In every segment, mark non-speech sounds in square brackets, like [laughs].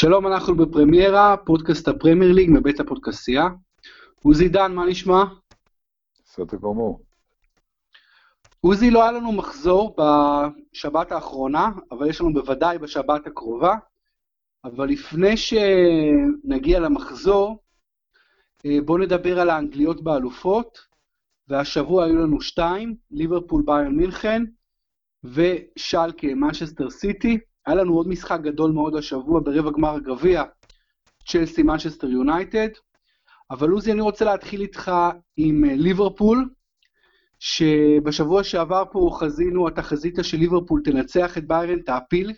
שלום, אנחנו בפרמיירה, פודקאסט הפרמייר ליג מבית הפודקסייה. עוזי דן, מה נשמע? בסדר גמור. עוזי, לא היה לנו מחזור בשבת האחרונה, אבל יש לנו בוודאי בשבת הקרובה. אבל לפני שנגיע למחזור, אה, בואו נדבר על האנגליות באלופות, והשבוע היו לנו שתיים, ליברפול ביירן מינכן ושלקה מנצ'סטר סיטי. היה לנו עוד משחק גדול מאוד השבוע ברבע גמר הגביע, צ'לסי מנצ'סטר יונייטד. אבל עוזי, אני רוצה להתחיל איתך עם אה, ליברפול, שבשבוע שעבר פה חזינו, אתה חזית שליברפול תנצח את ביירן, תעפיל.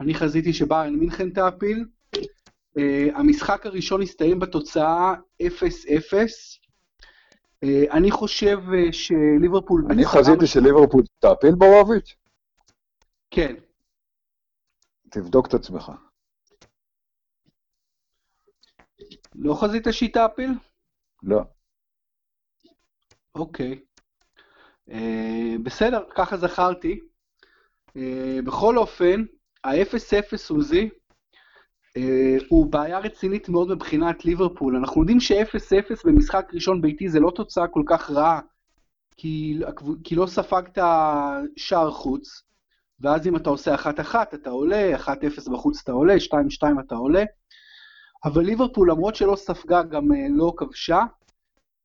אני חזיתי שביירן מינכן תעפיל. Uh, המשחק הראשון הסתיים בתוצאה 0-0. Uh, אני חושב uh, שליברפול... אני חזיתי שליברפול תעפיל בורוביץ'? כן. תבדוק את עצמך. לא חזית שהיא תעפיל? לא. אוקיי. Uh, בסדר, ככה זכרתי. Uh, בכל אופן, ה-0-0 עוזי, uh, הוא בעיה רצינית מאוד מבחינת ליברפול. אנחנו יודעים ש-0-0 במשחק ראשון ביתי זה לא תוצאה כל כך רעה, כי, כי לא ספגת שער חוץ, ואז אם אתה עושה 1-1 אתה עולה, 1-0 בחוץ אתה עולה, 2-2 אתה עולה. אבל ליברפול, למרות שלא ספגה, גם uh, לא כבשה,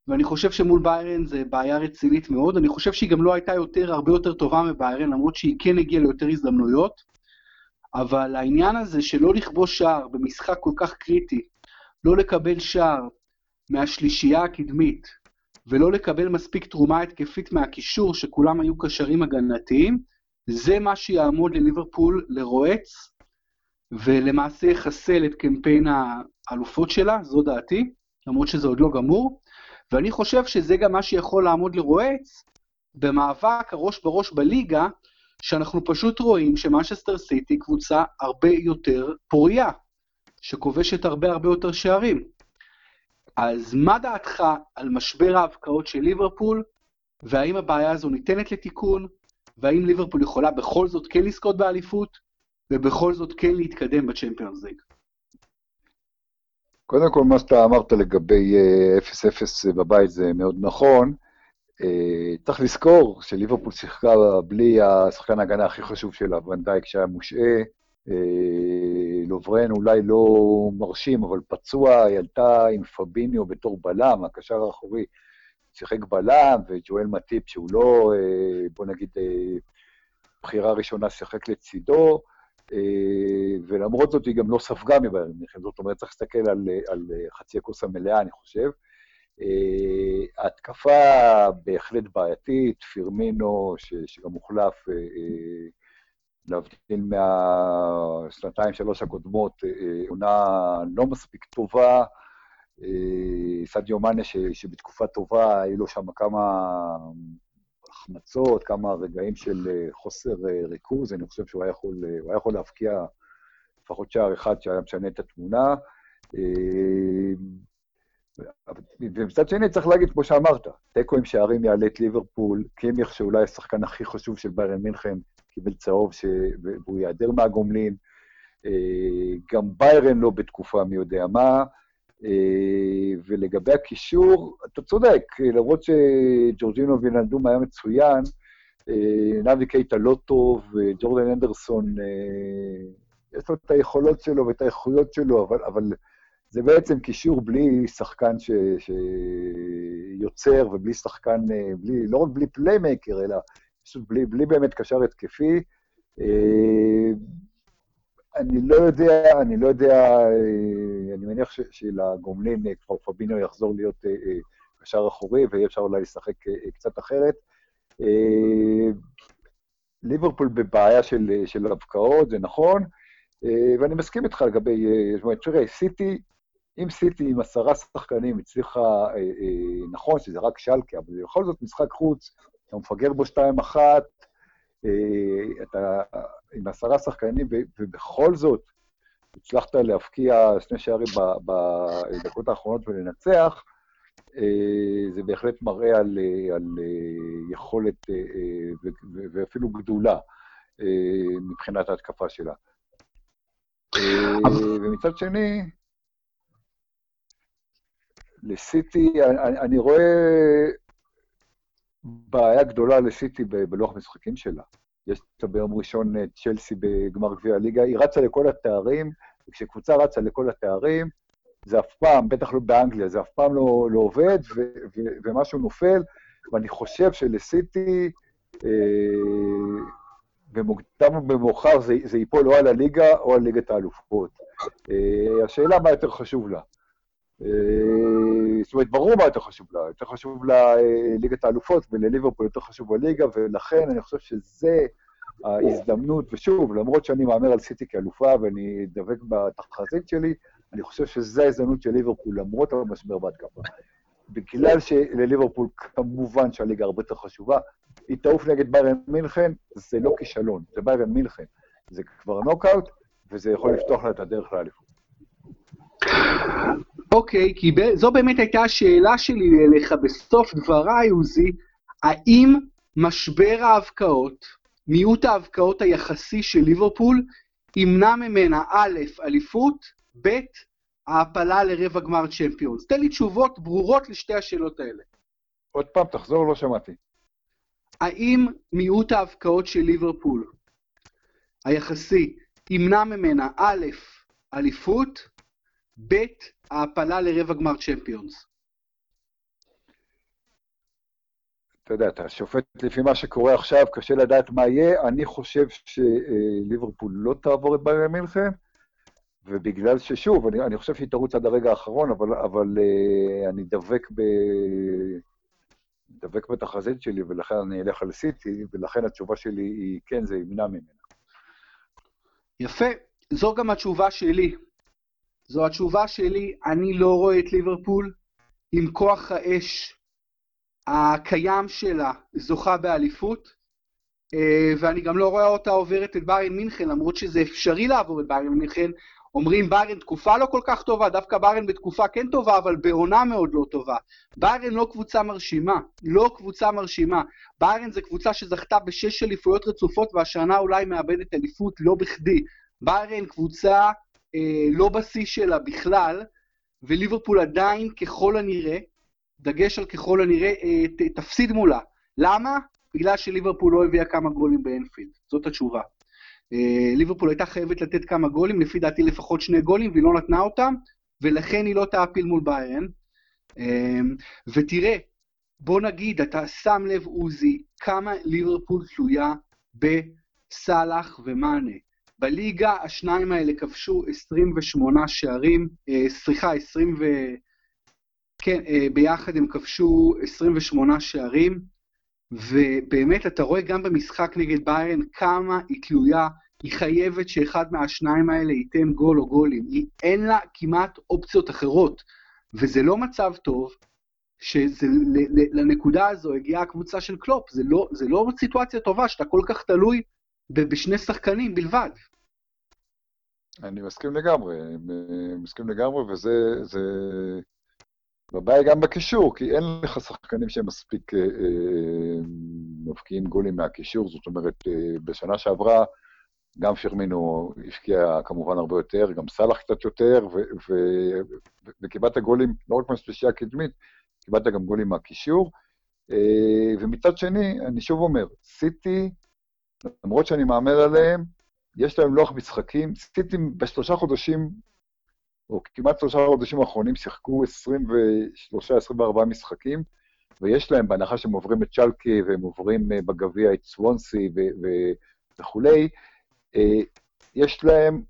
ואני חושב שמול ביירן זה בעיה רצינית מאוד. אני חושב שהיא גם לא הייתה יותר, הרבה יותר טובה מביירן, למרות שהיא כן הגיעה ליותר הזדמנויות. אבל העניין הזה שלא לכבוש שער במשחק כל כך קריטי, לא לקבל שער מהשלישייה הקדמית, ולא לקבל מספיק תרומה התקפית מהקישור, שכולם היו קשרים הגנתיים, זה מה שיעמוד לליברפול לרועץ, ולמעשה יחסל את קמפיין האלופות שלה, זו דעתי, למרות שזה עוד לא גמור. ואני חושב שזה גם מה שיכול לעמוד לרועץ במאבק הראש בראש בליגה, שאנחנו פשוט רואים שמנצ'סטר סיטי קבוצה הרבה יותר פוריה, שכובשת הרבה הרבה יותר שערים. אז מה דעתך על משבר ההבקעות של ליברפול, והאם הבעיה הזו ניתנת לתיקון, והאם ליברפול יכולה בכל זאת כן לזכות באליפות, ובכל זאת כן להתקדם בצ'מפיונס ליג? קודם כל, מה שאתה אמרת לגבי 0-0 אה, בבית זה מאוד נכון. אה, צריך לזכור שליברפול שיחקה בלי השחקן ההגנה הכי חשוב שלה, ונדייק שהיה מושעה. אה, לוברן אולי לא מרשים, אבל פצוע, היא עלתה עם פביניו בתור בלם, הקשר האחורי שיחק בלם, וג'ואל מטיפ, שהוא לא, בוא נגיד, בחירה ראשונה, שיחק לצידו. ולמרות זאת היא גם לא ספגה מביירן מינכן, זאת אומרת, צריך להסתכל על, על חצי הכוס המלאה, אני חושב. ההתקפה בהחלט בעייתית, פירמינו, ש, שגם הוחלף, להבדיל מהשנתיים, שלוש הקודמות, עונה לא מספיק טובה. סדיו מאנה, שבתקופה טובה, היו לו שם כמה החמצות, כמה רגעים של אה, חוסר אה, ריכוז, אני חושב שהוא היה יכול, אה, היה יכול להבקיע לפחות שער אחד שהיה משנה את התמונה. ומצד שני, צריך להגיד, כמו שאמרת, תיקו עם שערים יעלה את ליברפול, קימיך, שאולי השחקן הכי חשוב של ביירן מינכן, קיבל צהוב ש... והוא ייעדר מהגומלין. גם ביירן לא בתקופה מי יודע מה. אה, ולגבי הקישור, אתה צודק, למרות שג'ורג'ינו וינלדום היה מצוין, אה, נבי קייטה לא טוב, ג'ורדן אנדרסון, אה, יש לו את היכולות שלו ואת האיכויות שלו, אבל, אבל זה בעצם קישור בלי שחקן ש, שיוצר ובלי שחקן, בלי, לא רק בלי פליימקר, אלא פשוט בלי, בלי באמת קשר התקפי. אני לא יודע, אני לא יודע, אה, אני מניח שלגומלין אה, כבר פבינו יחזור להיות אה, קשר אחורי, ויהיה אפשר אולי לשחק קצת אחרת. ליברפול בבעיה של, של הבקעות, זה נכון, ואני מסכים איתך לגבי, זאת אומרת, תראה, סיטי, אם סיטי עם עשרה שחקנים הצליחה, נכון שזה רק שלקה, אבל בכל זאת משחק חוץ, אתה מפגר בו שתיים אחת, אתה עם עשרה שחקנים, ובכל זאת הצלחת להבקיע שני שערים בדקות האחרונות ולנצח, אה, זה בהחלט מראה על, על אה, יכולת אה, ואפילו גדולה מבחינת ההתקפה שלה. ומצד שני, לסיטי, אני, אני רואה בעיה גדולה לסיטי בלוח המשחקים שלה. יש אותה ביום ראשון צ'לסי בגמר גביע הליגה, היא רצה לכל התארים, וכשקבוצה רצה לכל התארים, זה אף פעם, בטח לא באנגליה, זה אף פעם לא, לא עובד, ו, ו, ומשהו נופל, ואני חושב שלסיטי, אה, במוקדם או במאוחר זה, זה ייפול או על הליגה או על ליגת האלופות. אה, השאלה מה יותר חשוב לה. אה, זאת אומרת, ברור מה יותר חשוב לה, יותר חשוב לה אה, האלופות, ולליברפול יותר חשוב הליגה, ולכן אני חושב שזה ההזדמנות, ושוב, למרות שאני מהמר על סיטי כאלופה ואני דבק בתחזית שלי, אני חושב שזו ההזדמנות של ליברפול, למרות המשבר בהתקפה. בגלל שלליברפול, כמובן שהליגה הרבה יותר חשובה, היא תעוף נגד ביירן מינכן, זה לא כישלון, זה ביירן מינכן. זה כבר נוקאוט, וזה יכול לפתוח לה את הדרך לאליפות. אוקיי, כי זו באמת הייתה השאלה שלי אליך בסוף דבריי, עוזי, האם משבר ההבקעות, מיעוט ההבקעות היחסי של ליברפול, ימנע ממנה א', אליפות, ב', העפלה לרבע גמר צ'מפיונס? תן לי תשובות ברורות לשתי השאלות האלה. עוד פעם, תחזור, לא שמעתי. האם מיעוט ההבקעות של ליברפול, היחסי, ימנע ממנה א', אליפות, ב', העפלה לרבע גמר צ'מפיונס? אתה יודע, אתה שופט לפי מה שקורה עכשיו, קשה לדעת מה יהיה. אני חושב שליברפול לא תעבור את ביירן מינכן, ובגלל ששוב, אני, אני חושב שהיא תרוץ עד הרגע האחרון, אבל, אבל uh, אני דבק, ב, דבק בתחזית שלי, ולכן אני אלך על סיטי, ולכן התשובה שלי היא כן, זה ימנע ממנה. יפה, זו גם התשובה שלי. זו התשובה שלי, אני לא רואה את ליברפול עם כוח האש הקיים שלה זוכה באליפות, אה, ואני גם לא רואה אותה עוברת את ביירן מינכן, למרות שזה אפשרי לעבור את ביירן מינכן. אומרים ביירן תקופה לא כל כך טובה, דווקא ביירן בתקופה כן טובה, אבל בעונה מאוד לא טובה. ביירן לא קבוצה מרשימה, לא קבוצה מרשימה. ביירן זה קבוצה שזכתה בשש אליפויות רצופות, והשנה אולי מאבדת אליפות לא בכדי. ביירן קבוצה לא בשיא שלה בכלל, וליברפול עדיין ככל הנראה, דגש על ככל הנראה, אה, תפסיד מולה. למה? בגלל שליברפול לא הביאה כמה גולים באנפילד. זאת התשובה. אה, ליברפול הייתה חייבת לתת כמה גולים, לפי דעתי לפחות שני גולים, והיא לא נתנה אותם, ולכן היא לא תעפיל מול ביירן. אה, ותראה, בוא נגיד, אתה שם לב, עוזי, כמה ליברפול תלויה בסאלח ומאנה. בליגה השניים האלה כבשו 28 שערים, אה, סליחה, 20 ו... כן, אה, ביחד הם כבשו 28 שערים, ובאמת אתה רואה גם במשחק נגד ביירן כמה היא תלויה, היא חייבת שאחד מהשניים האלה ייתן גול או גולים, היא, אין לה כמעט אופציות אחרות, וזה לא מצב טוב, שלנקודה הזו הגיעה הקבוצה של קלופ, זה לא, זה לא סיטואציה טובה שאתה כל כך תלוי בשני שחקנים בלבד. אני מסכים לגמרי, מסכים לגמרי, וזה... זה... הבעיה גם בקישור, כי אין לך שחקנים שהם מספיק אה, אה, מבקיעים גולים מהקישור, זאת אומרת, אה, בשנה שעברה גם פרמינו השקיע כמובן הרבה יותר, גם סאלח קצת יותר, וקיבלת גולים לא רק מהשלישייה הקדמית, קיבלת גם גולים מהקישור. אה, ומצד שני, אני שוב אומר, סיטי, למרות שאני מהמר עליהם, יש להם לוח משחקים, סיטי בשלושה חודשים, או כמעט שלושה חודשים האחרונים, שיחקו 23-24 משחקים, ויש להם, בהנחה שהם עוברים את צ'לקי והם עוברים אה, בגביע את סוונסי וכולי, אה, יש להם,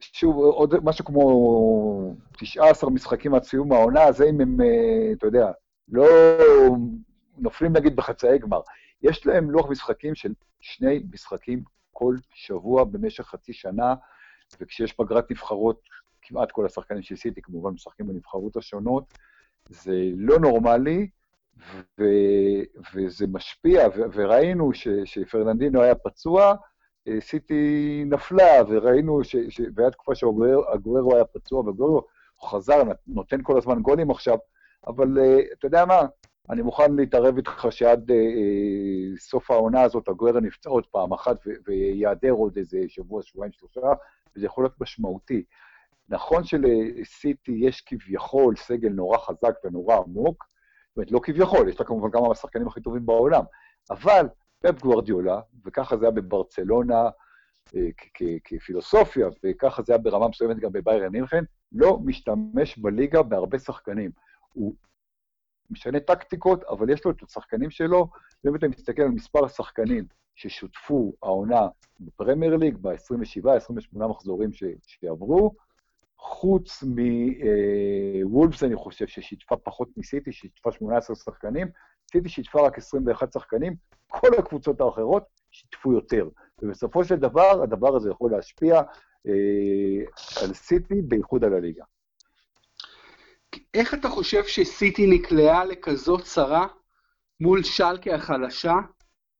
שוב, עוד משהו כמו 19 משחקים עד סיום העונה, זה אם הם, אה, אתה יודע, לא נופלים נגיד בחצאי גמר. יש להם לוח משחקים של שני משחקים כל שבוע במשך חצי שנה, וכשיש פגרת נבחרות, כמעט כל השחקנים של סיטי כמובן משחקים בנבחרות השונות, זה לא נורמלי, ו, וזה משפיע, ו, וראינו ש, שפרננדינו היה פצוע, אה, סיטי נפלה, וראינו, ש, ש, והייתה תקופה שהגוארו היה פצוע, והגוארו חזר, נותן כל הזמן גולים עכשיו, אבל uh, אתה יודע מה, אני מוכן להתערב איתך שעד אה, אה, סוף העונה הזאת הגוירה נפצע עוד פעם אחת וייעדר עוד איזה שבוע, שבועיים, שלושה, וזה יכול להיות משמעותי. נכון שלסיטי יש כביכול סגל נורא חזק ונורא עמוק, זאת אומרת, לא כביכול, יש לה כמובן כמה מהשחקנים הכי טובים בעולם, אבל פפ גוורדיולה, וככה זה היה בברצלונה אה, כפילוסופיה, וככה זה היה ברמה מסוימת גם בביירן מינכן, לא משתמש בליגה בהרבה שחקנים. הוא משנה טקטיקות, אבל יש לו את השחקנים שלו, ואם אתה מסתכל על מספר השחקנים ששותפו העונה בפרמייר ליג, ב-27-28 מחזורים ש- שעברו, חוץ מוולפס, אני חושב, ששיתפה פחות מסיטי, שיתפה 18 שחקנים, סיטי שיתפה רק 21 שחקנים, כל הקבוצות האחרות שיתפו יותר. ובסופו של דבר, הדבר הזה יכול להשפיע אה, על סיטי, בייחוד על הליגה. איך אתה חושב שסיטי נקלעה לכזאת צרה מול שלקה החלשה,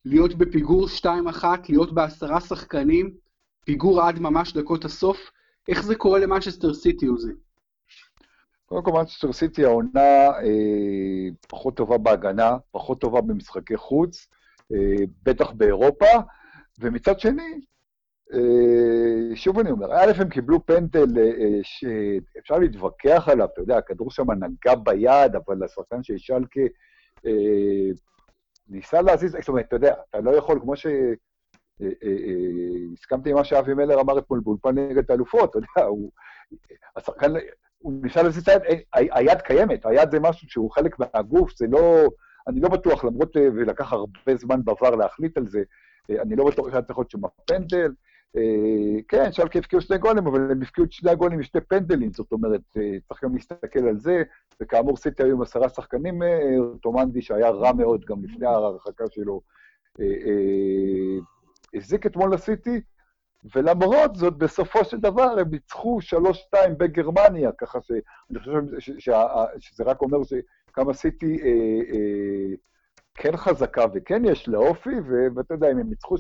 להיות בפיגור 2-1, להיות בעשרה שחקנים, פיגור עד ממש דקות הסוף? איך זה קורה למנצ'סטר סיטי, עוזי? קודם כל, מנצ'סטר סיטי העונה אה, פחות טובה בהגנה, פחות טובה במשחקי חוץ, אה, בטח באירופה, ומצד שני, שוב אני אומר, א', הם קיבלו פנדל אה, אה, שאפשר להתווכח עליו, אתה יודע, הכדור שם נגע ביד, אבל השחקן של שלקה ניסה להזיז, זאת אומרת, אתה יודע, אתה לא יכול, כמו ש... הסכמתי עם מה שאבי מלר אמר אתמול באולפן נגד האלופות, אתה יודע, הוא... השחקן, הוא ניסה להזיז את היד, היד קיימת, היד זה משהו שהוא חלק מהגוף, זה לא... אני לא בטוח, למרות ולקח הרבה זמן בעבר להחליט על זה, אני לא בטוח שהיה צריך להיות שם פנדל. אה, כן, שלקה הבקיעו שני גולים, אבל הם הבקיעו את שני הגולים משתי פנדלים, זאת אומרת, אה, צריך גם להסתכל על זה, וכאמור סיטי היו עם עשרה שחקנים, אה, שהיה רע מאוד גם לפני ההרחקה שלו, הזיק אתמול לסיטי, ולמרות זאת, בסופו של דבר הם ניצחו 3-2 בגרמניה, ככה שאני חושב שזה רק אומר כמה סיטי כן חזקה וכן יש לה אופי, ואתה יודע, אם הם ניצחו 3-2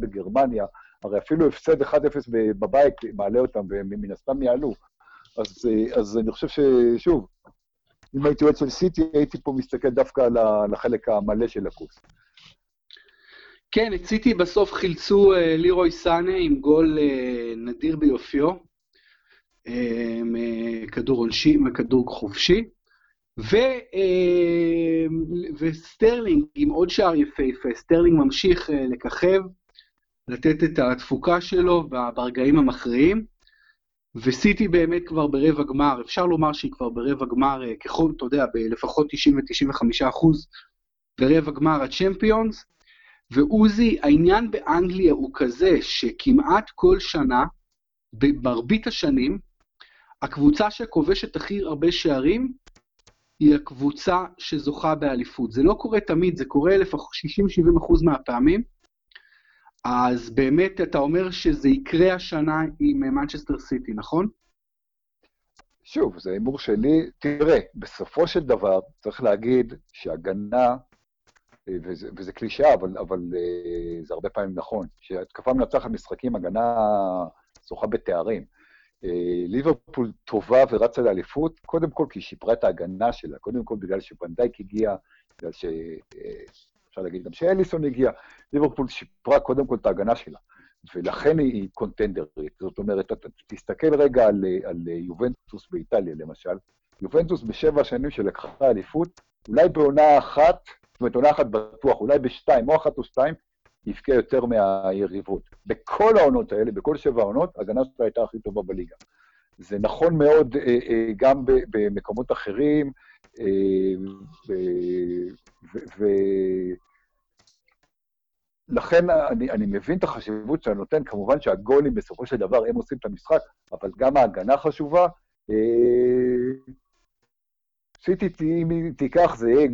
בגרמניה, הרי אפילו הפסד 1-0 בבית מעלה אותם, והם מן הסתם יעלו. אז, אז אני חושב ששוב, אם הייתי יועץ של סיטי, הייתי פה מסתכל דווקא על החלק המלא של הכוס. כן, את סיטי בסוף חילצו אה, לירוי סאנה עם גול אה, נדיר ביופיו, אה, מכדור עונשי, מכדור חופשי. ו, אה, וסטרלינג עם עוד שער יפהפה, סטרלינג ממשיך אה, לככב, לתת את התפוקה שלו ברגעים המכריעים, וסיטי באמת כבר ברבע גמר, אפשר לומר שהיא כבר ברבע גמר, אה, ככל, אתה יודע, בלפחות 90 ו-95 אחוז ברבע גמר הצ'מפיונס, ועוזי, העניין באנגליה הוא כזה שכמעט כל שנה, במרבית השנים, הקבוצה שכובשת הכי הרבה שערים היא הקבוצה שזוכה באליפות. זה לא קורה תמיד, זה קורה לפחות 60-70 אחוז מהפעמים. אז באמת אתה אומר שזה יקרה השנה עם מנצ'סטר סיטי, נכון? שוב, זה הימור שלי. תראה, בסופו של דבר צריך להגיד שהגנה, אה, וזה, וזה קלישאה, אבל, אבל אה, זה הרבה פעמים נכון, שהתקפה מנצחת משחקים, הגנה זוכה בתארים. אה, ליברפול טובה ורצה לאליפות, קודם כל כי היא שיפרה את ההגנה שלה, קודם כל בגלל שוונדייק הגיע, בגלל ש... אה, אפשר להגיד גם שאליסון הגיע, ליברפול שיפרה קודם כל את ההגנה שלה, ולכן היא קונטנדרית. זאת אומרת, תסתכל רגע על, על יובנטוס באיטליה, למשל, יובנטוס בשבע השנים שלקחה אליפות, אולי בעונה אחת, זאת אומרת, עונה אחת בטוח, אולי בשתיים, או אחת או שתיים, יבכה יותר מהיריבות. בכל העונות האלה, בכל שבע העונות, ההגנה שלה הייתה הכי טובה בליגה. זה נכון מאוד אה, אה, גם במקומות אחרים, אה, ולכן אני, אני מבין את החשיבות שאני נותן, כמובן שהגולים בסופו של דבר הם עושים את המשחק, אבל גם ההגנה חשובה. סיטי תיקח, זה יהיה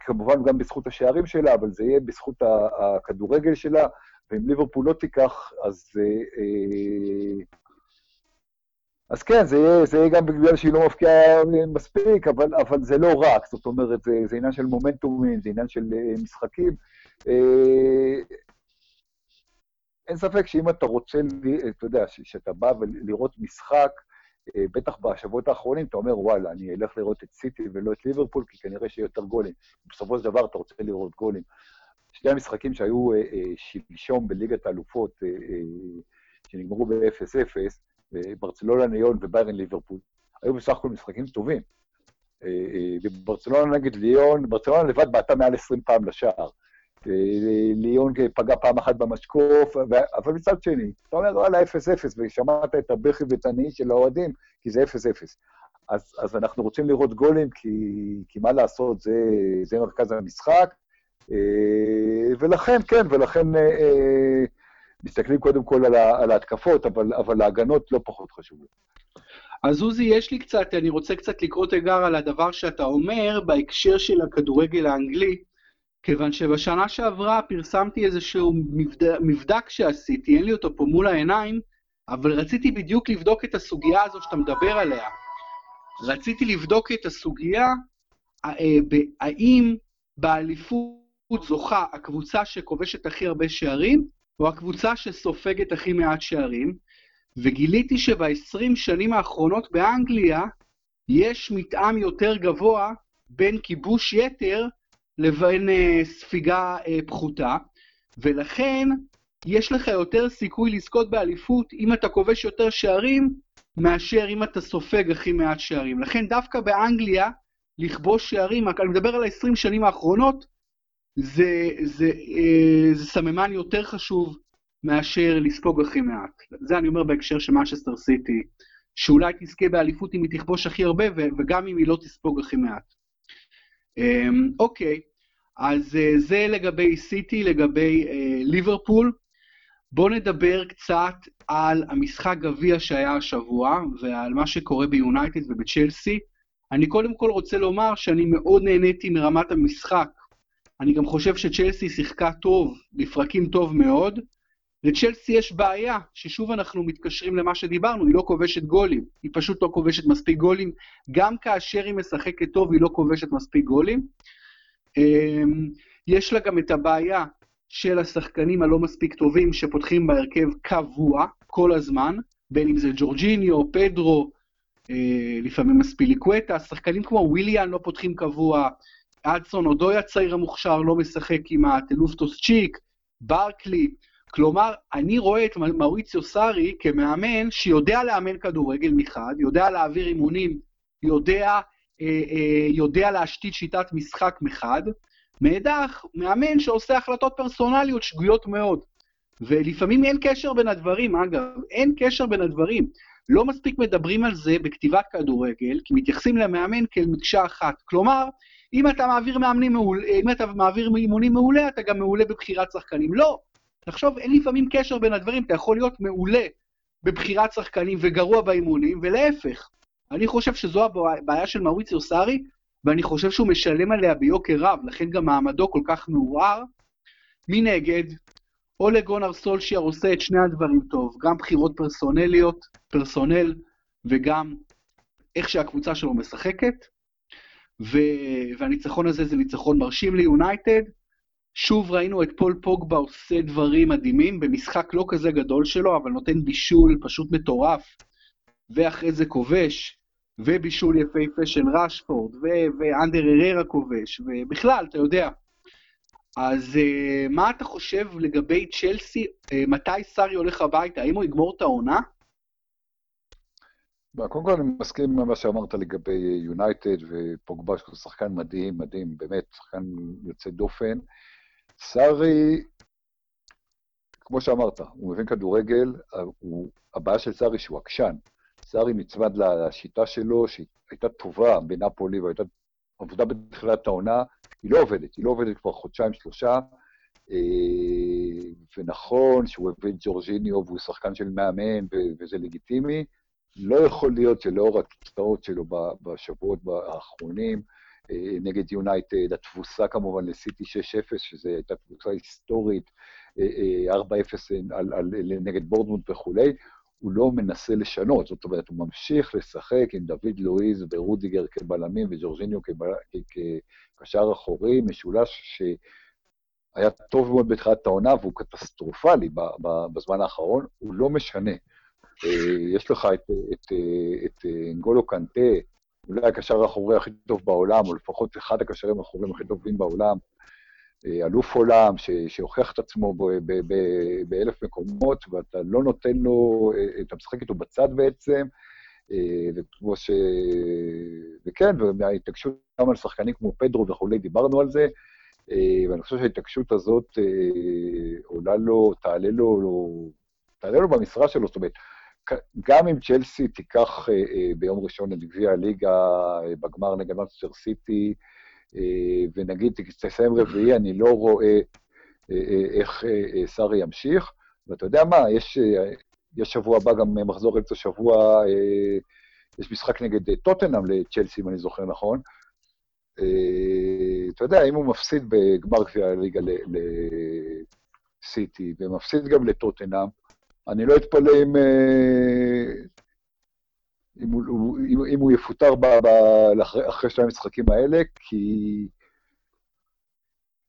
כמובן גם בזכות השערים שלה, אבל זה יהיה בזכות הכדורגל שלה, ואם ליברפול לא תיקח, אז... אה, אז כן, זה יהיה, זה יהיה גם בגלל שהיא לא מפקיעה מספיק, אבל, אבל זה לא רק, זאת אומרת, זה, זה עניין של מומנטומים, זה עניין של אה, משחקים. אה, אין ספק שאם אתה רוצה, אתה יודע, שאתה בא ולראות משחק, אה, בטח בשבועות האחרונים אתה אומר, וואלה, אני אלך לראות את סיטי ולא את ליברפול, כי כנראה שיהיה יותר גולים. בסופו של דבר אתה רוצה לראות גולים. שני המשחקים שהיו אה, אה, שלשום בליגת האלופות, שנגמרו ב-0-0, ברצלונה ניון וביירן ליברפול, היו בסך הכל משחקים טובים. וברצלונה נגד ליון, ברצלונה לבד בעטה מעל 20 פעם לשער. ליון פגע פעם אחת במשקוף, אבל מצד שני, אתה אומר, וואלה, 0-0, ושמעת את הבכי ואת הנהי של האוהדים, כי זה 0-0. אז, אז אנחנו רוצים לראות גולים, כי, כי מה לעשות, זה, זה מרכז המשחק, אה, ולכן, כן, ולכן אה, אה, מסתכלים קודם כל על, על ההתקפות, אבל, אבל ההגנות לא פחות חשובות. אז עוזי, יש לי קצת, אני רוצה קצת לקרוא תיגר על הדבר שאתה אומר בהקשר של הכדורגל האנגלי. כיוון שבשנה שעברה פרסמתי איזשהו מבד... מבדק שעשיתי, אין לי אותו פה מול העיניים, אבל רציתי בדיוק לבדוק את הסוגיה הזו שאתה מדבר עליה. רציתי לבדוק את הסוגיה, אה, האם באליפות זוכה הקבוצה שכובשת הכי הרבה שערים, או הקבוצה שסופגת הכי מעט שערים, וגיליתי שב-20 שנים האחרונות באנגליה יש מתאם יותר גבוה בין כיבוש יתר לבין uh, ספיגה uh, פחותה, ולכן יש לך יותר סיכוי לזכות באליפות אם אתה כובש יותר שערים, מאשר אם אתה סופג הכי מעט שערים. לכן דווקא באנגליה, לכבוש שערים, אני מדבר על ה-20 שנים האחרונות, זה, זה, uh, זה סממן יותר חשוב מאשר לספוג הכי מעט. זה אני אומר בהקשר של משסטר סיטי, שאולי תזכה באליפות אם היא תכבוש הכי הרבה, וגם אם היא לא תספוג הכי מעט. אמ, אוקיי, אז אה, זה לגבי סיטי, לגבי אה, ליברפול. בואו נדבר קצת על המשחק גביע שהיה השבוע ועל מה שקורה ביונייטד ובצ'לסי. אני קודם כל רוצה לומר שאני מאוד נהניתי מרמת המשחק. אני גם חושב שצ'לסי שיחקה טוב, לפרקים טוב מאוד. לצ'לסי יש בעיה, ששוב אנחנו מתקשרים למה שדיברנו, היא לא כובשת גולים, היא פשוט לא כובשת מספיק גולים, גם כאשר היא משחקת טוב היא לא כובשת מספיק גולים. אמ, יש לה גם את הבעיה של השחקנים הלא מספיק טובים שפותחים בהרכב קבוע כל הזמן, בין אם זה ג'ורג'יניו, פדרו, אה, לפעמים מספיליקווטה, שחקנים כמו וויליאן לא פותחים קבוע, אדסון אודוי הצעיר המוכשר לא משחק עם הטלופטוס צ'יק, ברקלי, כלומר, אני רואה את מאוריציו סארי כמאמן שיודע לאמן כדורגל מחד, יודע להעביר אימונים, יודע, אה, אה, יודע להשתית שיטת משחק מחד, מאידך, מאמן שעושה החלטות פרסונליות שגויות מאוד. ולפעמים אין קשר בין הדברים, אגב, אין קשר בין הדברים. לא מספיק מדברים על זה בכתיבת כדורגל, כי מתייחסים למאמן כאל מקשה אחת. כלומר, אם אתה מעביר מאמנים מעולה, אם אתה מעביר אימונים מעולה, אתה גם מעולה בבחירת שחקנים. לא, תחשוב, אין לפעמים קשר בין הדברים, אתה יכול להיות מעולה בבחירת שחקנים וגרוע באימונים, ולהפך. אני חושב שזו הבעיה של מאוריציו סארי, ואני חושב שהוא משלם עליה ביוקר רב, לכן גם מעמדו כל כך מעורער. מנגד, אולה גונר סולשיאר עושה את שני הדברים טוב, גם בחירות פרסונליות, פרסונל, וגם איך שהקבוצה שלו משחקת. ו... והניצחון הזה זה ניצחון מרשים ליונייטד, שוב ראינו את פול פוגבה עושה דברים מדהימים, במשחק לא כזה גדול שלו, אבל נותן בישול פשוט מטורף, ואחרי זה כובש, ובישול יפהפה של ראשפורד, ו- ואנדר אררה כובש, ובכלל, אתה יודע. אז uh, מה אתה חושב לגבי צ'לסי, uh, מתי סארי הולך הביתה? האם הוא יגמור את העונה? קודם כל אני מסכים עם מה שאמרת לגבי יונייטד ופוגבה, שהוא שחקן מדהים, מדהים, באמת, שחקן יוצא דופן. סארי, כמו שאמרת, הוא מבין כדורגל, הוא, הבעיה של סארי שהוא עקשן. סארי נצמד לשיטה שלו, שהייתה טובה בנפולי והייתה עבודה בתחילת העונה, היא לא עובדת, היא לא עובדת כבר חודשיים-שלושה, אה, ונכון שהוא הביא את ג'ורג'יניו והוא שחקן של מאמן וזה לגיטימי, לא יכול להיות שלאור התוצאות שלו בשבועות האחרונים, אה, נגד יונייטד, התבוסה כמובן לסיטי 6-0, שזו הייתה תבוסה היסטורית, 4-0 אה, אה, נגד בורדמונד וכולי, הוא לא מנסה לשנות, זאת אומרת, הוא ממשיך לשחק עם דוד לואיז ורודיגר כבלמים וג'ורג'יניו כקשר אחורי, משולש שהיה טוב מאוד בתחילת העונה והוא קטסטרופלי בזמן האחרון, הוא לא משנה. יש לך את, את, את אנגולו קנטה, אולי הקשר האחורי הכי טוב בעולם, או לפחות אחד הקשרים האחוריים הכי טובים בעולם, אלוף עולם, שהוכיח את עצמו באלף מקומות, ואתה לא נותן לו, אתה משחק איתו בצד בעצם, וכמו ש... וכן, וההתעקשות גם על שחקנים כמו פדרו וכולי, דיברנו על זה, ואני חושב שההתעקשות הזאת עולה לו, תעלה לו, תעלה לו במשרה שלו, זאת אומרת, גם אם צ'לסי תיקח ביום ראשון את גביע הליגה בגמר נגד מנצ'סטר סיטי, ונגיד תסיים רביעי, אני לא רואה איך סארי ימשיך. ואתה יודע מה, יש, יש שבוע הבא גם מחזור אמצע שבוע, יש משחק נגד טוטנאם לצ'לסי, אם אני זוכר נכון. אתה יודע, אם הוא מפסיד בגמר גביע הליגה לסיטי, ומפסיד גם לטוטנאם, אני לא אתפלא אם, אם, הוא, אם, אם הוא יפוטר ב, ב, אחרי, אחרי שני המשחקים האלה, כי,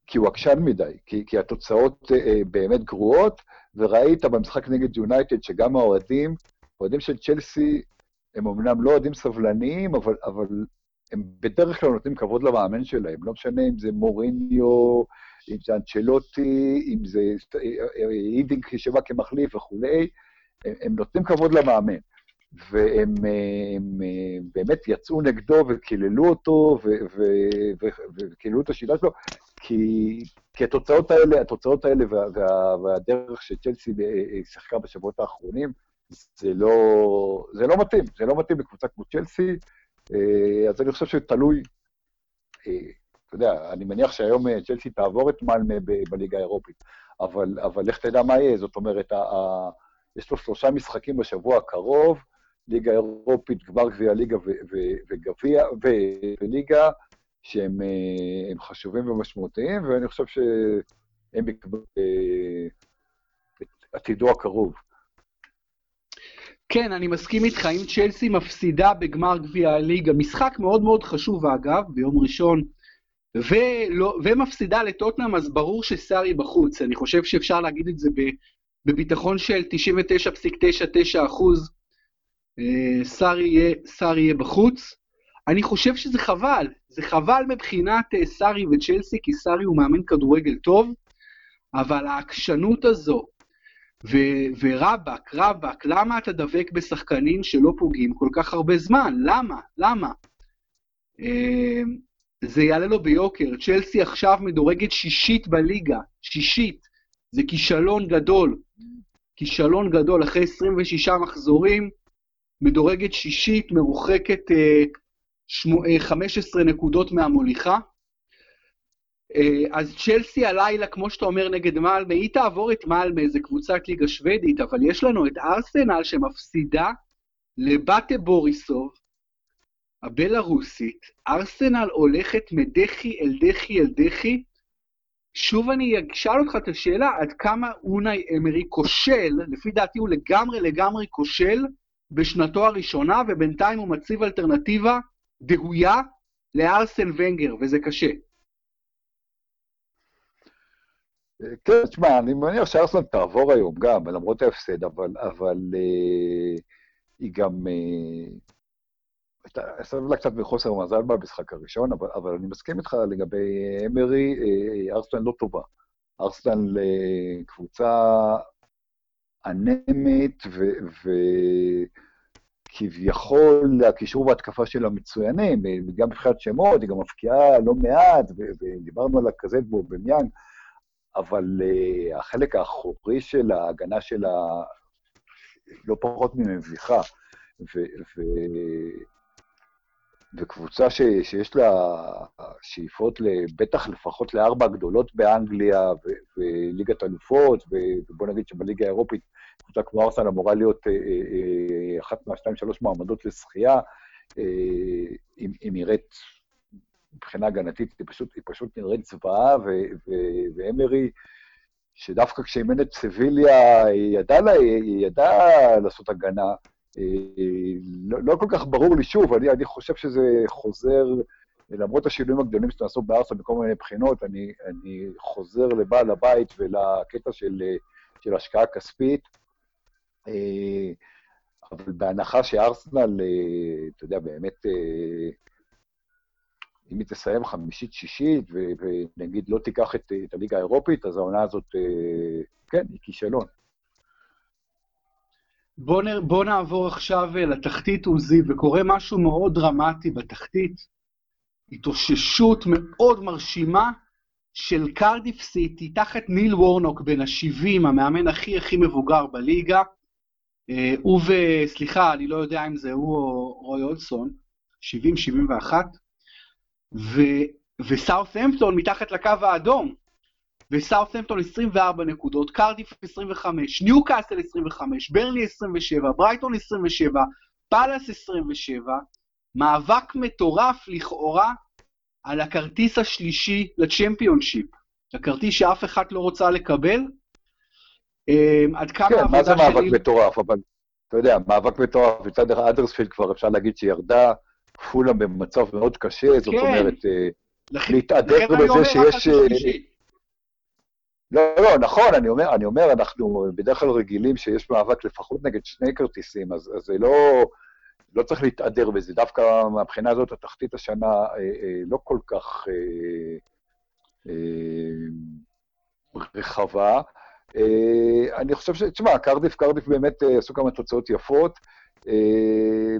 כי הוא עקשן מדי, כי, כי התוצאות אה, באמת גרועות, וראית במשחק נגד יונייטד שגם האוהדים, האוהדים של צ'לסי, הם אמנם לא אוהדים סבלניים, אבל, אבל הם בדרך כלל נותנים כבוד למאמן שלהם, לא משנה אם זה מוריניו, אם זה אנצ'לוטי, אם זה הידינק שבא כמחליף וכולי, הם, הם נותנים כבוד למאמן. והם הם, הם באמת יצאו נגדו וקיללו אותו וקיללו את השיטה שלו, כי, כי התוצאות האלה, התוצאות האלה וה, וה, והדרך שצ'לסי שיחקה בשבועות האחרונים, זה לא, זה לא מתאים, זה לא מתאים לקבוצה כמו צ'לסי, אז אני חושב שתלוי, אתה יודע, אני מניח שהיום צ'לסי תעבור את מלמה בליגה האירופית, אבל, אבל לך תדע מה יהיה, זאת אומרת, ה, ה, יש לו שלושה משחקים בשבוע הקרוב, ליגה אירופית, גמר גביע ליגה וגביע, וליגה, שהם אה, חשובים ומשמעותיים, ואני חושב שהם יקבלו אה, את עתידו הקרוב. כן, אני מסכים איתך, אם צ'לסי מפסידה בגמר גביע הליגה, משחק מאוד מאוד חשוב אגב, ביום ראשון, ולא, ומפסידה לטוטנאם, אז ברור שסארי בחוץ. אני חושב שאפשר להגיד את זה בביטחון של 99.99 אחוז. סארי יהיה, יהיה בחוץ. אני חושב שזה חבל, זה חבל מבחינת אה, סארי וצ'לסי, כי סארי הוא מאמן כדורגל טוב, אבל העקשנות הזו, ו- ורבאק, רבאק, למה אתה דבק בשחקנים שלא פוגעים כל כך הרבה זמן? למה? למה? זה יעלה לו ביוקר. צ'לסי עכשיו מדורגת שישית בליגה, שישית. זה כישלון גדול. כישלון גדול אחרי 26 מחזורים. מדורגת שישית, מרוחקת אה, שמו, אה, 15 נקודות מהמוליכה. אה, אז צ'לסי הלילה, כמו שאתה אומר, נגד מאלמה, היא תעבור את מאלמה, איזה קבוצת ליגה שוודית, אבל יש לנו את ארסנל שמפסידה לבתה בוריסוב, הבלארוסית. ארסנל הולכת מדחי אל דחי אל דחי. שוב אני אשאל אותך את השאלה, עד כמה אונאי אמרי כושל, לפי דעתי הוא לגמרי לגמרי כושל, בשנתו הראשונה, ובינתיים הוא מציב אלטרנטיבה דהויה לארסן ונגר, וזה קשה. כן, תשמע, אני מניח שארסן תעבור היום גם, למרות ההפסד, אבל, אבל אה, היא גם... אה, עשתה לה קצת מחוסר מזל במשחק הראשון, אבל, אבל אני מסכים איתך לגבי אמרי, אה, ארסנל לא טובה. ארסנל אה, קבוצה אנמית, וכביכול הקישור וההתקפה שלה מצוינים, גם מבחינת שמות, היא גם מפקיעה לא מעט, ודיברנו על הכזה בו במיאן, אבל uh, החלק האחורי של ההגנה שלה לא פחות ממביכה. ו- ו- וקבוצה ש, שיש לה שאיפות בטח לפחות לארבע גדולות באנגליה וליגת אלופות, ובוא נגיד שבליגה האירופית קבוצה כמו ארסן אמורה להיות אה, אה, אחת מהשתיים שלוש מועמדות לשחייה, אה, היא נראית מבחינה הגנתית, היא פשוט, היא פשוט נראית זוועה, ואמרי, שדווקא כשאימן את סביליה, היא ידעה ידע לעשות הגנה, לא, לא כל כך ברור לי, שוב, אני, אני חושב שזה חוזר, למרות השינויים הגדולים שנעשו בארסה בכל מיני בחינות, אני, אני חוזר לבעל הבית ולקטע של, של השקעה כספית. אבל בהנחה שארסנל, אה, אתה יודע, באמת, אה, אם היא תסיים חמישית-שישית, ונגיד לא תיקח את, את הליגה האירופית, אז העונה הזאת, אה, כן, היא כישלון. בוא, נ... בוא נעבור עכשיו לתחתית עוזי, וקורה משהו מאוד דרמטי בתחתית. התאוששות מאוד מרשימה של קרדיף סיטי תחת ניל וורנוק בן ה-70, המאמן הכי הכי מבוגר בליגה. אה, הוא ו... סליחה, אני לא יודע אם זה הוא או רוי אולסון, 70-71, ו... וסאות'המפטון מתחת לקו האדום, וסאות'המפטון 24 נקודות, קרדיף 25, ניו קאסל 25, ברלי 27, ברייטון 27, פאלאס 27, מאבק מטורף לכאורה על הכרטיס השלישי לצ'מפיונשיפ, הכרטיס שאף אחד לא רוצה לקבל. אמ, עד כמה כן, מה זה מאבק שלי... מטורף? אבל אתה יודע, מאבק מטורף, מצד אחד אדרספילד כבר אפשר להגיד שירדה, פולה במצב מאוד קשה, כן. זאת אומרת, אה, לכ... להתהדר בזה שיש... לא, לא, נכון, אני אומר, אני אומר, אנחנו בדרך כלל רגילים שיש מאבק לפחות נגד שני כרטיסים, אז, אז זה לא... לא צריך להתהדר בזה, דווקא מהבחינה הזאת התחתית השנה אה, אה, לא כל כך אה, אה, רחבה. אה, אני חושב ש... תשמע, קרדיף, קרדיף באמת אה, עשו כמה תוצאות יפות. אה,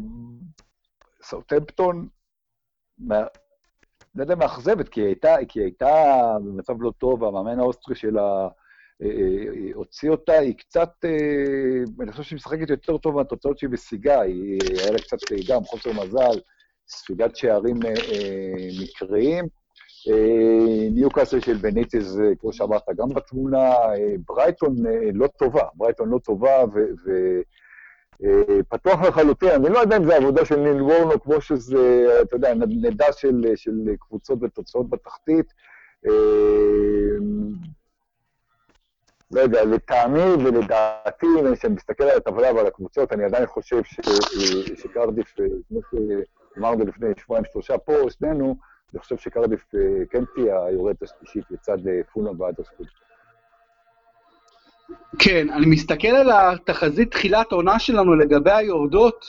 סאוטמפטון. לא יודע, מאכזבת, כי היא הייתה, במצב לא טוב, והמאמן האוסטרי שלה אה, אה, הוציא אותה, היא קצת, אה, אני חושב שהיא משחקת יותר טוב מהתוצאות שהיא משיגה, היא היה לה קצת גם חוסר מזל, ספיגת שערים מקריים. ניו קאסל של בניטיז, כמו שאמרת, גם בתמונה, ברייטון לא טובה, ברייטון לא טובה, ופתוח לחלוטין, אני לא יודע אם זה עבודה של ניל וורנו, כמו שזה, אתה יודע, נדע של, של קבוצות ותוצאות בתחתית. לא יודע, לטעמי ולדעתי, כשאני מסתכל על הטבלה ועל הקבוצות, אני עדיין חושב שקרדיף, כמו שאמרנו לפני שבועיים שלושה פה, שנינו, אני חושב שקרדיף אה, כן תהיה היורדת השלישית לצד אה, פולאם ואדרספילד. כן, אני מסתכל על התחזית תחילת העונה שלנו לגבי היורדות,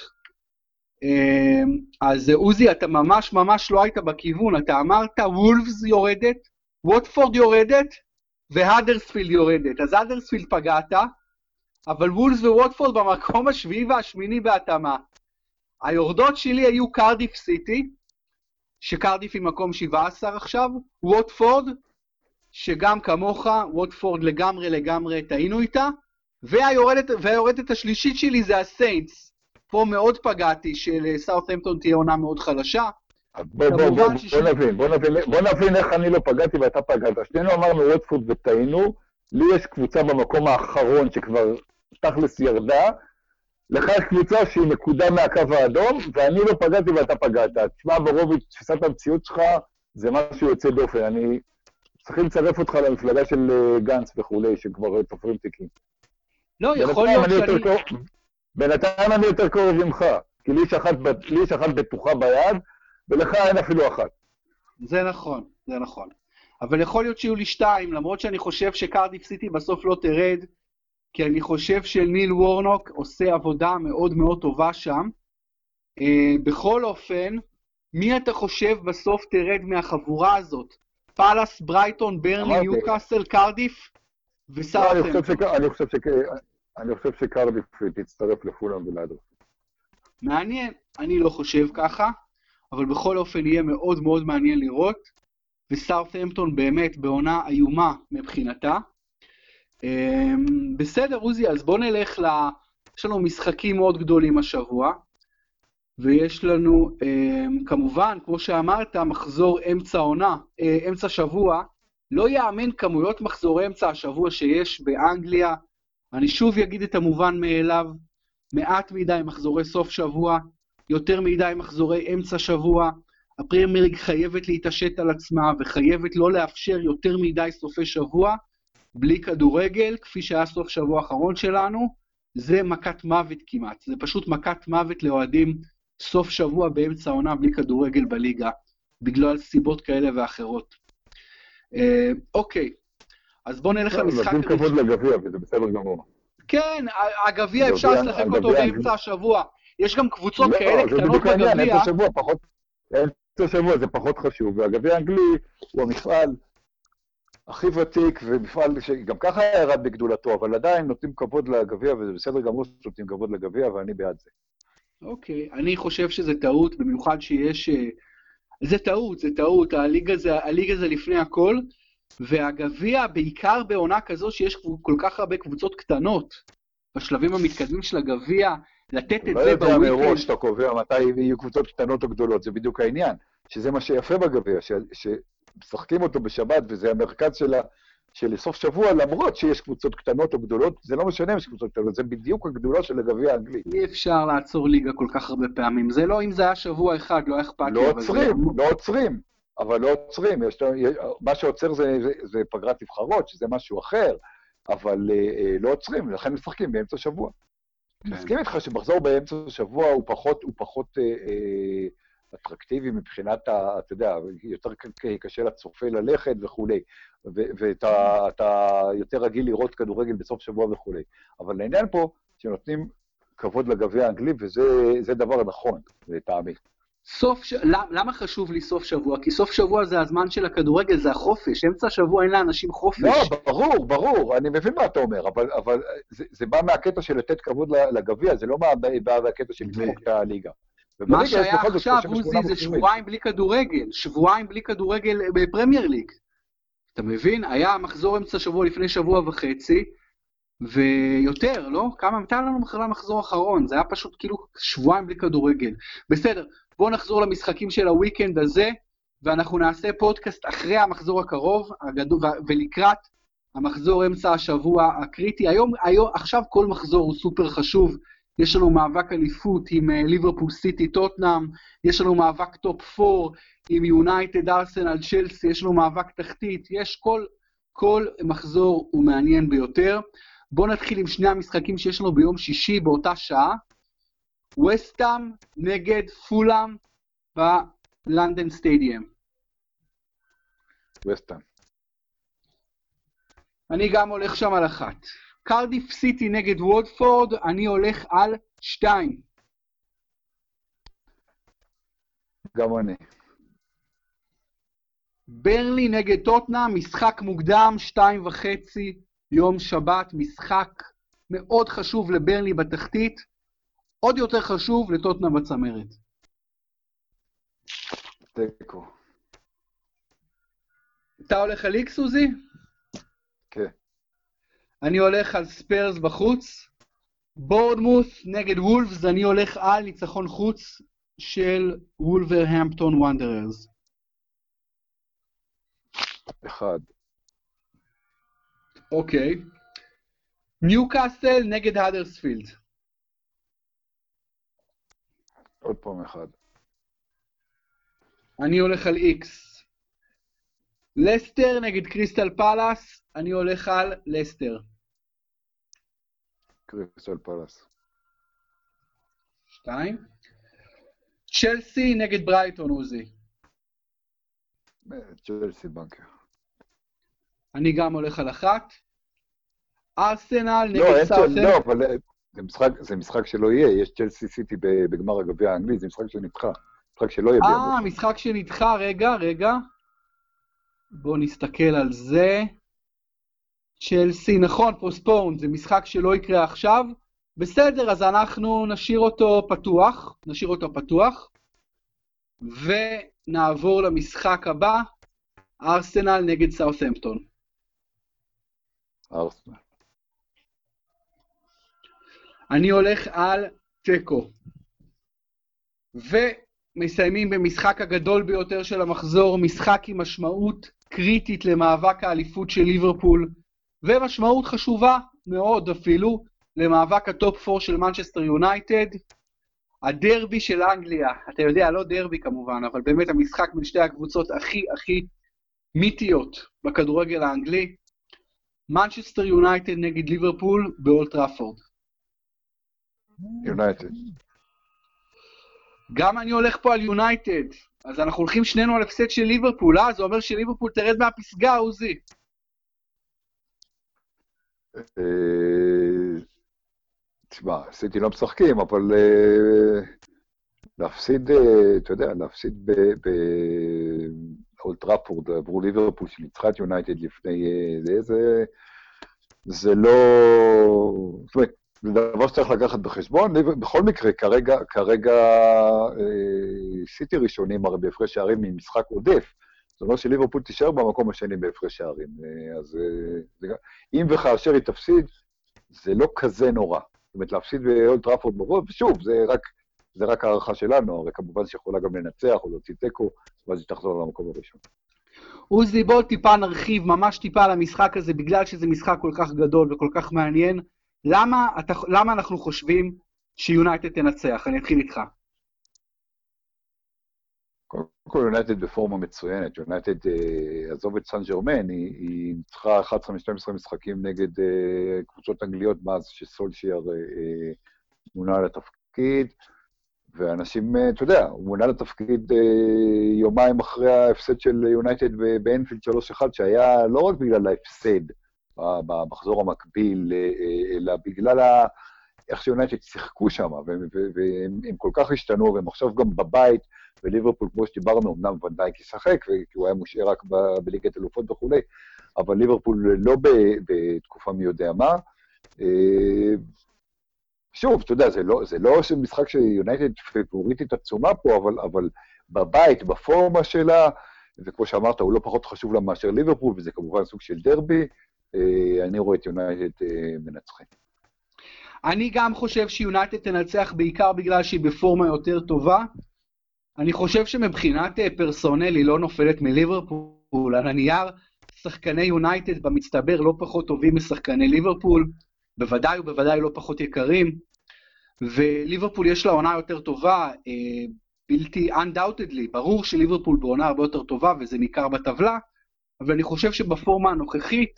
אה, אז עוזי, אתה ממש ממש לא היית בכיוון, אתה אמרת וולפס יורדת, ווטפורד יורדת, והאדרספילד יורדת. אז האדרספילד פגעת, אבל וולס וווטפורד במקום השביעי והשמיני בהתאמה. היורדות שלי היו קרדיף סיטי, שקרדיף היא מקום 17 עכשיו, ווטפורד, שגם כמוך, ווטפורד לגמרי לגמרי טעינו איתה, והיורדת, והיורדת השלישית שלי זה הסיינטס. פה מאוד פגעתי שלסאות'המפטון תהיה עונה מאוד חלשה, בוא, בוא, בוא, בוא נבין, בוא נבין, בוא נבין איך אני לא פגעתי ואתה פגעת. שנינו אמרנו רדפורד וטעינו, לי יש קבוצה במקום האחרון שכבר תכלס ירדה, לך יש קבוצה שהיא נקודה מהקו האדום, ואני לא פגעתי ואתה פגעת. תשמע, ברוביץ', תפיסת המציאות שלך זה משהו יוצא דופן. אני... צריכים לצרף אותך למפלגה של אה, גנץ וכולי, שכבר תופרים תיקים. לא, יכול להיות שאני... בינתיים אני יותר קרוב ממך, כי לי יש אחת בטוחה ביד, ולך אין אפילו אחת. זה נכון, זה נכון. אבל יכול להיות שיהיו לי שתיים, למרות שאני חושב שקרדיף סיטי בסוף לא תרד, כי אני חושב שניל וורנוק עושה עבודה מאוד מאוד טובה שם. Uh, בכל אופן, מי אתה חושב בסוף תרד מהחבורה הזאת? פאלאס, ברייטון, ברני, ניוקאסל, קרדיף וסארטן. אני חושב שקרדיף תצטרף לכולם ולאדרס. מעניין, אני לא חושב ככה. אבל בכל אופן יהיה מאוד מאוד מעניין לראות, וסארטהמפטון באמת בעונה איומה מבחינתה. אמ, בסדר, עוזי, אז בוא נלך ל... יש לנו משחקים מאוד גדולים השבוע, ויש לנו אמ, כמובן, כמו שאמרת, מחזור אמצע עונה, אה, אמצע שבוע. לא יאמן כמויות מחזורי אמצע השבוע שיש באנגליה. אני שוב אגיד את המובן מאליו, מעט מדי מחזורי סוף שבוע, יותר מדי מחזורי אמצע שבוע, הפרמייר חייבת להתעשת על עצמה וחייבת לא לאפשר יותר מדי סופי שבוע בלי כדורגל, כפי שהיה סוף שבוע האחרון שלנו, זה מכת מוות כמעט, זה פשוט מכת מוות לאוהדים סוף שבוע באמצע העונה בלי כדורגל בליגה, בגלל סיבות כאלה ואחרות. אה, אוקיי, אז בואו נלך למשחק הראשון. נותנים כבוד לגביע, וזה בסדר גמור. כן, הגביע אפשר לשחק אותו באמצע השבוע. יש גם קבוצות לא, כאלה זה קטנות בדיוק העניין, בגביע. אמצע שבוע פחות, אמצע שבוע זה פחות חשוב, והגביע האנגלי הוא המפעל הכי ותיק, ומפעל שגם ככה ירד בגדולתו, אבל עדיין נותנים כבוד לגביע, וזה בסדר גמור שנותנים כבוד לגביע, ואני בעד זה. אוקיי, אני חושב שזה טעות, במיוחד שיש... אה, זה טעות, זה טעות, הליגה זה, הליגה זה לפני הכל, והגביע בעיקר בעונה כזו שיש כל כך הרבה קבוצות קטנות, בשלבים המתקדמים של הגביע, לתת את לא זה יודע בוויקנד. מראש שאתה קובע מתי יהיו קבוצות קטנות או גדולות, זה בדיוק העניין. שזה מה שיפה בגביע, ש- שמשחקים אותו בשבת, וזה המרכז של, ה- של סוף שבוע, למרות שיש קבוצות קטנות או גדולות, זה לא משנה אם יש קבוצות קטנות, זה בדיוק הגדולה של הגביע האנגלי. אי אפשר לעצור ליגה כל כך הרבה פעמים. זה לא אם זה היה שבוע אחד, לא אכפת לי. לא אבל זה- עוצרים, לא עוצרים, אבל לא עוצרים. יש, יש, מה שעוצר זה, זה, זה פגרת נבחרות, שזה משהו אחר, אבל אה, אה, לא עוצרים, לכן משחקים באמצע השבוע. אני כן. מסכים איתך שמחזור באמצע השבוע הוא פחות, הוא פחות אה, אה, אטרקטיבי מבחינת, ה, אתה יודע, יותר קשה לצופה ללכת וכולי, ואתה אתה יותר רגיל לראות כדורגל בסוף שבוע וכולי. אבל העניין פה, שנותנים כבוד לגביע האנגלי, וזה דבר נכון, לטעמי. סוף, ש... למ- למה חשוב לי סוף שבוע? כי סוף שבוע זה הזמן של הכדורגל, זה החופש. אמצע השבוע אין לאנשים חופש. לא, ברור, ברור, אני מבין מה אתה אומר, אבל, אבל זה, זה בא מהקטע של לתת כבוד לגביע, זה לא בא, מהקטע של לדפוק את הליגה. מה שהיה עכשיו, 38 עוזי, זה. שבועיים בלי כדורגל. שבועיים בלי כדורגל בפרמייר ליג. אתה מבין? היה מחזור אמצע שבוע לפני שבוע וחצי, ויותר, לא? כמה, מתי היה לנו בכלל המחזור האחרון? זה היה פשוט כאילו שבועיים בלי כדורגל. בסדר, בואו נחזור למשחקים של ה weekend הזה, ואנחנו נעשה פודקאסט אחרי המחזור הקרוב, הגדול, ולקראת המחזור אמצע השבוע הקריטי. היום, היום, עכשיו כל מחזור הוא סופר חשוב. יש לנו מאבק אליפות עם אה, ליברפול סיטי טוטנאם, יש לנו מאבק טופ 4 עם יונייטד ארסנל צ'לסי, יש לנו מאבק תחתית, יש כל, כל מחזור הוא מעניין ביותר. בואו נתחיל עם שני המשחקים שיש לנו ביום שישי באותה שעה. וסטאם נגד פולאם בלונדון סטדיאם. וסטהאם. אני גם הולך שם על אחת. קרדיף סיטי נגד וודפורד, אני הולך על שתיים. גם אני. ברלי נגד טוטנאם, משחק מוקדם, שתיים וחצי, יום שבת, משחק מאוד חשוב לברלי בתחתית, עוד יותר חשוב לטוטנאם בצמרת. תיקו. אתה הולך על איקס, עוזי? כן. אני הולך על ספיירס בחוץ. בורדמוס נגד וולפס, אני הולך על ניצחון חוץ של וולברהמפטון וונדררס. אחד. אוקיי. ניוקאסל נגד האדרספילד. עוד פעם אחד. אני הולך על איקס. לסטר נגד קריסטל פלאס, אני הולך על לסטר. קריסטל פלאס. שתיים. צ'לסי נגד ברייטון, עוזי. אה, צ'לסי בנקר. אני גם הולך על אחת. ארסנל לא, נגד. סאוטהמפטון. לא, אבל אה, זה משחק, זה משחק שלא יהיה, יש צ'לסי סיטי בגמר הגביע האנגלי, זה משחק שנדחה. משחק שלא יהיה אה. משחק שנדחה, רגע, רגע. בואו נסתכל על זה. צ'לסי, נכון, פוסטפון, זה משחק שלא יקרה עכשיו. בסדר, אז אנחנו נשאיר אותו פתוח, נשאיר אותו פתוח, ונעבור למשחק הבא, ארסנל נגד סאות'המפטון. ארסנל. אני הולך על תיקו. ומסיימים במשחק הגדול ביותר של המחזור, משחק עם משמעות קריטית למאבק האליפות של ליברפול, ומשמעות חשובה מאוד אפילו למאבק הטופ 4 של מנצ'סטר יונייטד. הדרבי של אנגליה, אתה יודע, לא דרבי כמובן, אבל באמת המשחק בין שתי הקבוצות הכי הכי מיתיות בכדורגל האנגלי. מנצ'סטר יונייטד נגד ליברפול באולד טראפורד. יונייטד. גם אני הולך פה על יונייטד, אז אנחנו הולכים שנינו על הפסד של ליברפול, אה? זה אומר שליברפול תרד מהפסגה, עוזי. אה, תשמע, סיטי לא משחקים, אבל uh, להפסיד, uh, אתה יודע, להפסיד באולטראפורד עברו ליברפול שניצחה את יונייטד לפני זה, זה לא... זאת אומרת, זה דבר שצריך לקחת בחשבון. בכל מקרה, כרגע, כרגע אה, סיטי ראשונים הרי בהפרש שערים ממשחק עודף. זאת אומרת שליברפול תישאר במקום השני בהפרש שערים. אה, אז אה, אם וכאשר היא תפסיד, זה לא כזה נורא. זאת אומרת, להפסיד באולד טראפורד ברוב, ושוב, זה רק, זה רק הערכה שלנו, הרי כמובן שיכולה גם לנצח או להוציא תיקו, ואז היא תחזור למקום הראשון. עוזי, בוא טיפה נרחיב, ממש טיפה על המשחק הזה, בגלל שזה משחק כל כך גדול וכל כך מעניין. למה, אתה, למה אנחנו חושבים שיונייטד תנצח? אני אתחיל איתך. קודם כל יונייטד בפורמה מצוינת, יונייטד, אה, עזוב את סן ג'רמן, היא, ניצחה 11 מ-12 משחקים נגד אה, קבוצות אנגליות מאז שסולשייר אה, מונה לתפקיד, ואנשים, אה, אתה יודע, הוא מונה לתפקיד אה, יומיים אחרי ההפסד של יונייטד באנפילד 3-1, שהיה לא רק בגלל ההפסד, במחזור המקביל, אה, אה, אלא בגלל ה... איך שיונייטד שיחקו שם, והם כל כך השתנו, והם עכשיו גם בבית, וליברפול, כמו שדיברנו, אמנם ונדייק ישחק, כי הוא היה מושעה רק בליגת אלופות וכולי, אבל ליברפול לא בתקופה מי יודע מה. אה, שוב, אתה יודע, זה לא, זה לא משחק שיונייטד פבוריטית עצומה פה, אבל, אבל בבית, בפורמה שלה, וכמו שאמרת, הוא לא פחות חשוב לה מאשר ליברפול, וזה כמובן סוג של דרבי, אני רואה את יונייטד אה, מנצחים. אני גם חושב שיונייטד תנצח בעיקר בגלל שהיא בפורמה יותר טובה. אני חושב שמבחינת אה, פרסונל היא לא נופלת מליברפול. על הנייר, שחקני יונייטד במצטבר לא פחות טובים משחקני ליברפול, בוודאי ובוודאי לא פחות יקרים. וליברפול יש לה עונה יותר טובה, בלתי undoubtedly, ברור שליברפול בעונה הרבה יותר טובה וזה ניכר בטבלה, אבל אני חושב שבפורמה הנוכחית,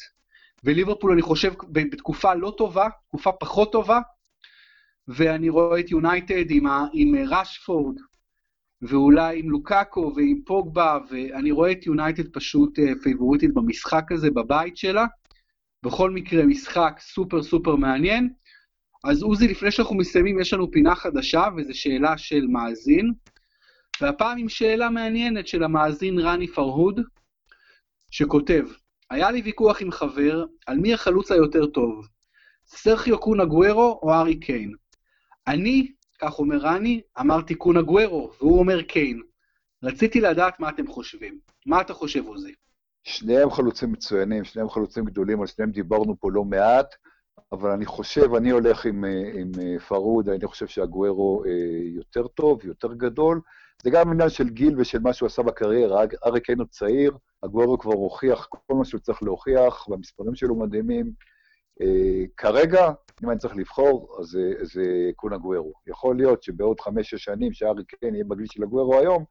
וליברפול אני חושב בתקופה לא טובה, תקופה פחות טובה, ואני רואה את יונייטד עם, עם רשפורד, ואולי עם לוקאקו ועם פוגבה, ואני רואה את יונייטד פשוט אה, פייבוריטית במשחק הזה בבית שלה. בכל מקרה, משחק סופר סופר מעניין. אז עוזי, לפני שאנחנו מסיימים, יש לנו פינה חדשה, וזו שאלה של מאזין. והפעם עם שאלה מעניינת של המאזין רני פרהוד, שכותב, היה לי ויכוח עם חבר על מי החלוץ היותר טוב, סרחיו קון אגוורו או הארי קיין. אני, כך אומר רני, אמרתי קון אגוורו, והוא אומר קיין. רציתי לדעת מה אתם חושבים. מה אתה חושב, עוזי? שניהם חלוצים מצוינים, שניהם חלוצים גדולים, על שניהם דיברנו פה לא מעט, אבל אני חושב, אני הולך עם, עם פרהוד, אני חושב שאגוורו אה, יותר טוב, יותר גדול. זה גם עניין של גיל ושל מה שהוא עשה בקריירה. הארי קיין הוא צעיר, אגוורו כבר הוכיח כל מה שהוא צריך להוכיח, והמספרים שלו מדהימים. Uh, כרגע, אם אני צריך לבחור, אז זה קונה גוורו. יכול להיות שבעוד חמש-שש שנים, שארי קיין יהיה בגיל של הגוורו היום,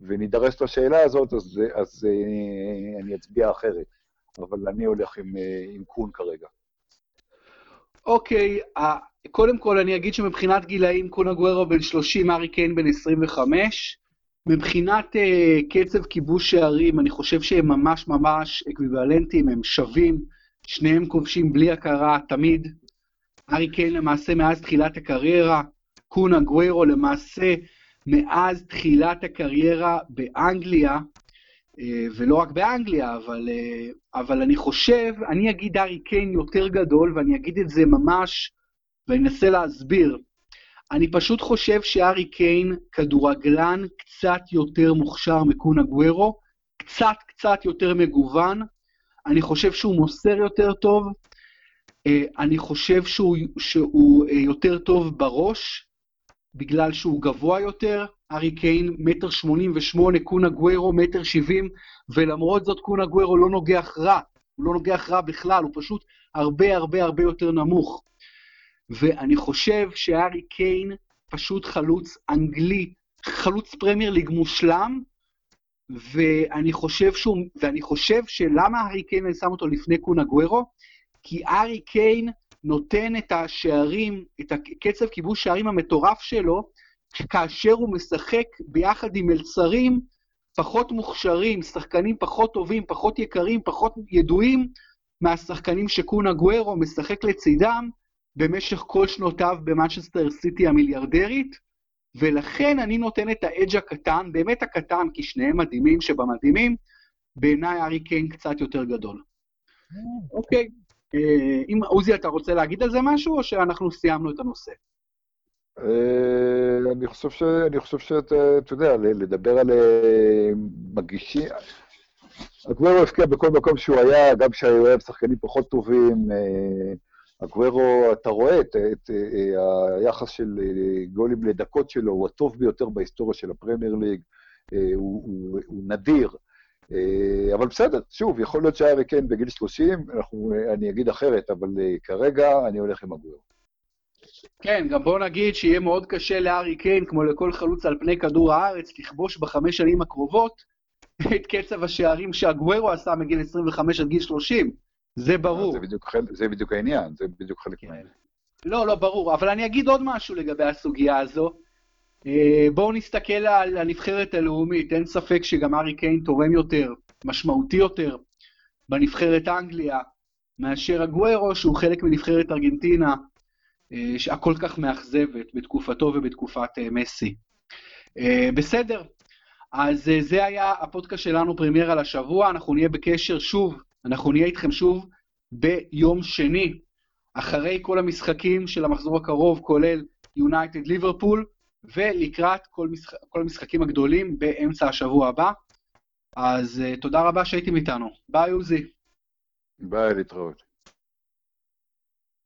ונידרש לשאלה הזאת, אז, אז uh, אני אצביע אחרת. אבל אני הולך עם, uh, עם קון כרגע. אוקיי, קודם כל אני אגיד שמבחינת גילאים, קונה גוורו בן 30, ארי קיין בן 25. מבחינת uh, קצב כיבוש שערים, אני חושב שהם ממש ממש אקוויוולנטיים, הם שווים, שניהם כובשים בלי הכרה תמיד. ארי קיין למעשה מאז תחילת הקריירה, קונה גוורו למעשה מאז תחילת הקריירה באנגליה, ולא רק באנגליה, אבל, uh, אבל אני חושב, אני אגיד ארי קיין יותר גדול, ואני אגיד את זה ממש, ואני אנסה להסביר. אני פשוט חושב שארי קיין כדורגלן קצת יותר מוכשר מקונה גוורו, קצת קצת יותר מגוון, אני חושב שהוא מוסר יותר טוב, אה, אני חושב שהוא, שהוא אה, יותר טוב בראש, בגלל שהוא גבוה יותר, ארי קיין מטר שמונים ושמונה, קונה גוורו מטר שבעים, ולמרות זאת קונה גוורו לא נוגח רע, הוא לא נוגח רע בכלל, הוא פשוט הרבה הרבה הרבה יותר נמוך. ואני חושב שהארי קיין פשוט חלוץ אנגלי, חלוץ פרמייר ליג מושלם, ואני חושב שהוא, ואני חושב שלמה הארי קיין אני שם אותו לפני קונה גוורו? כי הארי קיין נותן את השערים, את הקצב כיבוש שערים המטורף שלו, כאשר הוא משחק ביחד עם מלצרים פחות מוכשרים, שחקנים פחות טובים, פחות יקרים, פחות ידועים מהשחקנים שקונה גוורו משחק לצידם, במשך כל שנותיו במנצ'סטר סיטי המיליארדרית, ולכן אני נותן את האדג' הקטן, באמת הקטן, כי שניהם מדהימים שבמדהימים, בעיניי ארי קיין קצת יותר גדול. אוקיי, אה, אם עוזי אתה רוצה להגיד על זה משהו, או שאנחנו סיימנו את הנושא? אה, אני חושב ש... אני חושב שאתה יודע, לדבר על אה, מגישים... אגוורו הבקיע בכל מקום שהוא היה, גם כשהוא אוהב שחקנים פחות טובים. אגוורו, אתה רואה את, את, את היחס של גולים לדקות שלו, הוא הטוב ביותר בהיסטוריה של הפרמייר ליג, הוא, הוא, הוא נדיר. אבל בסדר, שוב, יכול להיות שהארי קיין בגיל 30, אנחנו, אני אגיד אחרת, אבל כרגע אני הולך עם אגוורו. כן, גם בוא נגיד שיהיה מאוד קשה לארי קיין, כמו לכל חלוץ על פני כדור הארץ, לכבוש בחמש שנים הקרובות [laughs] את קצב השערים שהגוורו עשה מגיל 25 עד גיל 30. זה ברור. זה בדיוק, זה בדיוק העניין, זה בדיוק חלק כן. מהעניין. לא, לא, ברור. אבל אני אגיד עוד משהו לגבי הסוגיה הזו. אה, בואו נסתכל על הנבחרת הלאומית. אין ספק שגם ארי קיין תורם יותר, משמעותי יותר, בנבחרת אנגליה, מאשר הגוורו, שהוא חלק מנבחרת ארגנטינה. אה, הכל כך מאכזבת בתקופתו ובתקופת אה, מסי. אה, בסדר, אז זה היה הפודקאסט שלנו פרמיירה לשבוע, אנחנו נהיה בקשר שוב, אנחנו נהיה איתכם שוב ביום שני, אחרי כל המשחקים של המחזור הקרוב, כולל יונייטד ליברפול, ולקראת כל, משח... כל המשחקים הגדולים באמצע השבוע הבא. אז תודה רבה שהייתם איתנו. ביי עוזי. ביי, להתראות.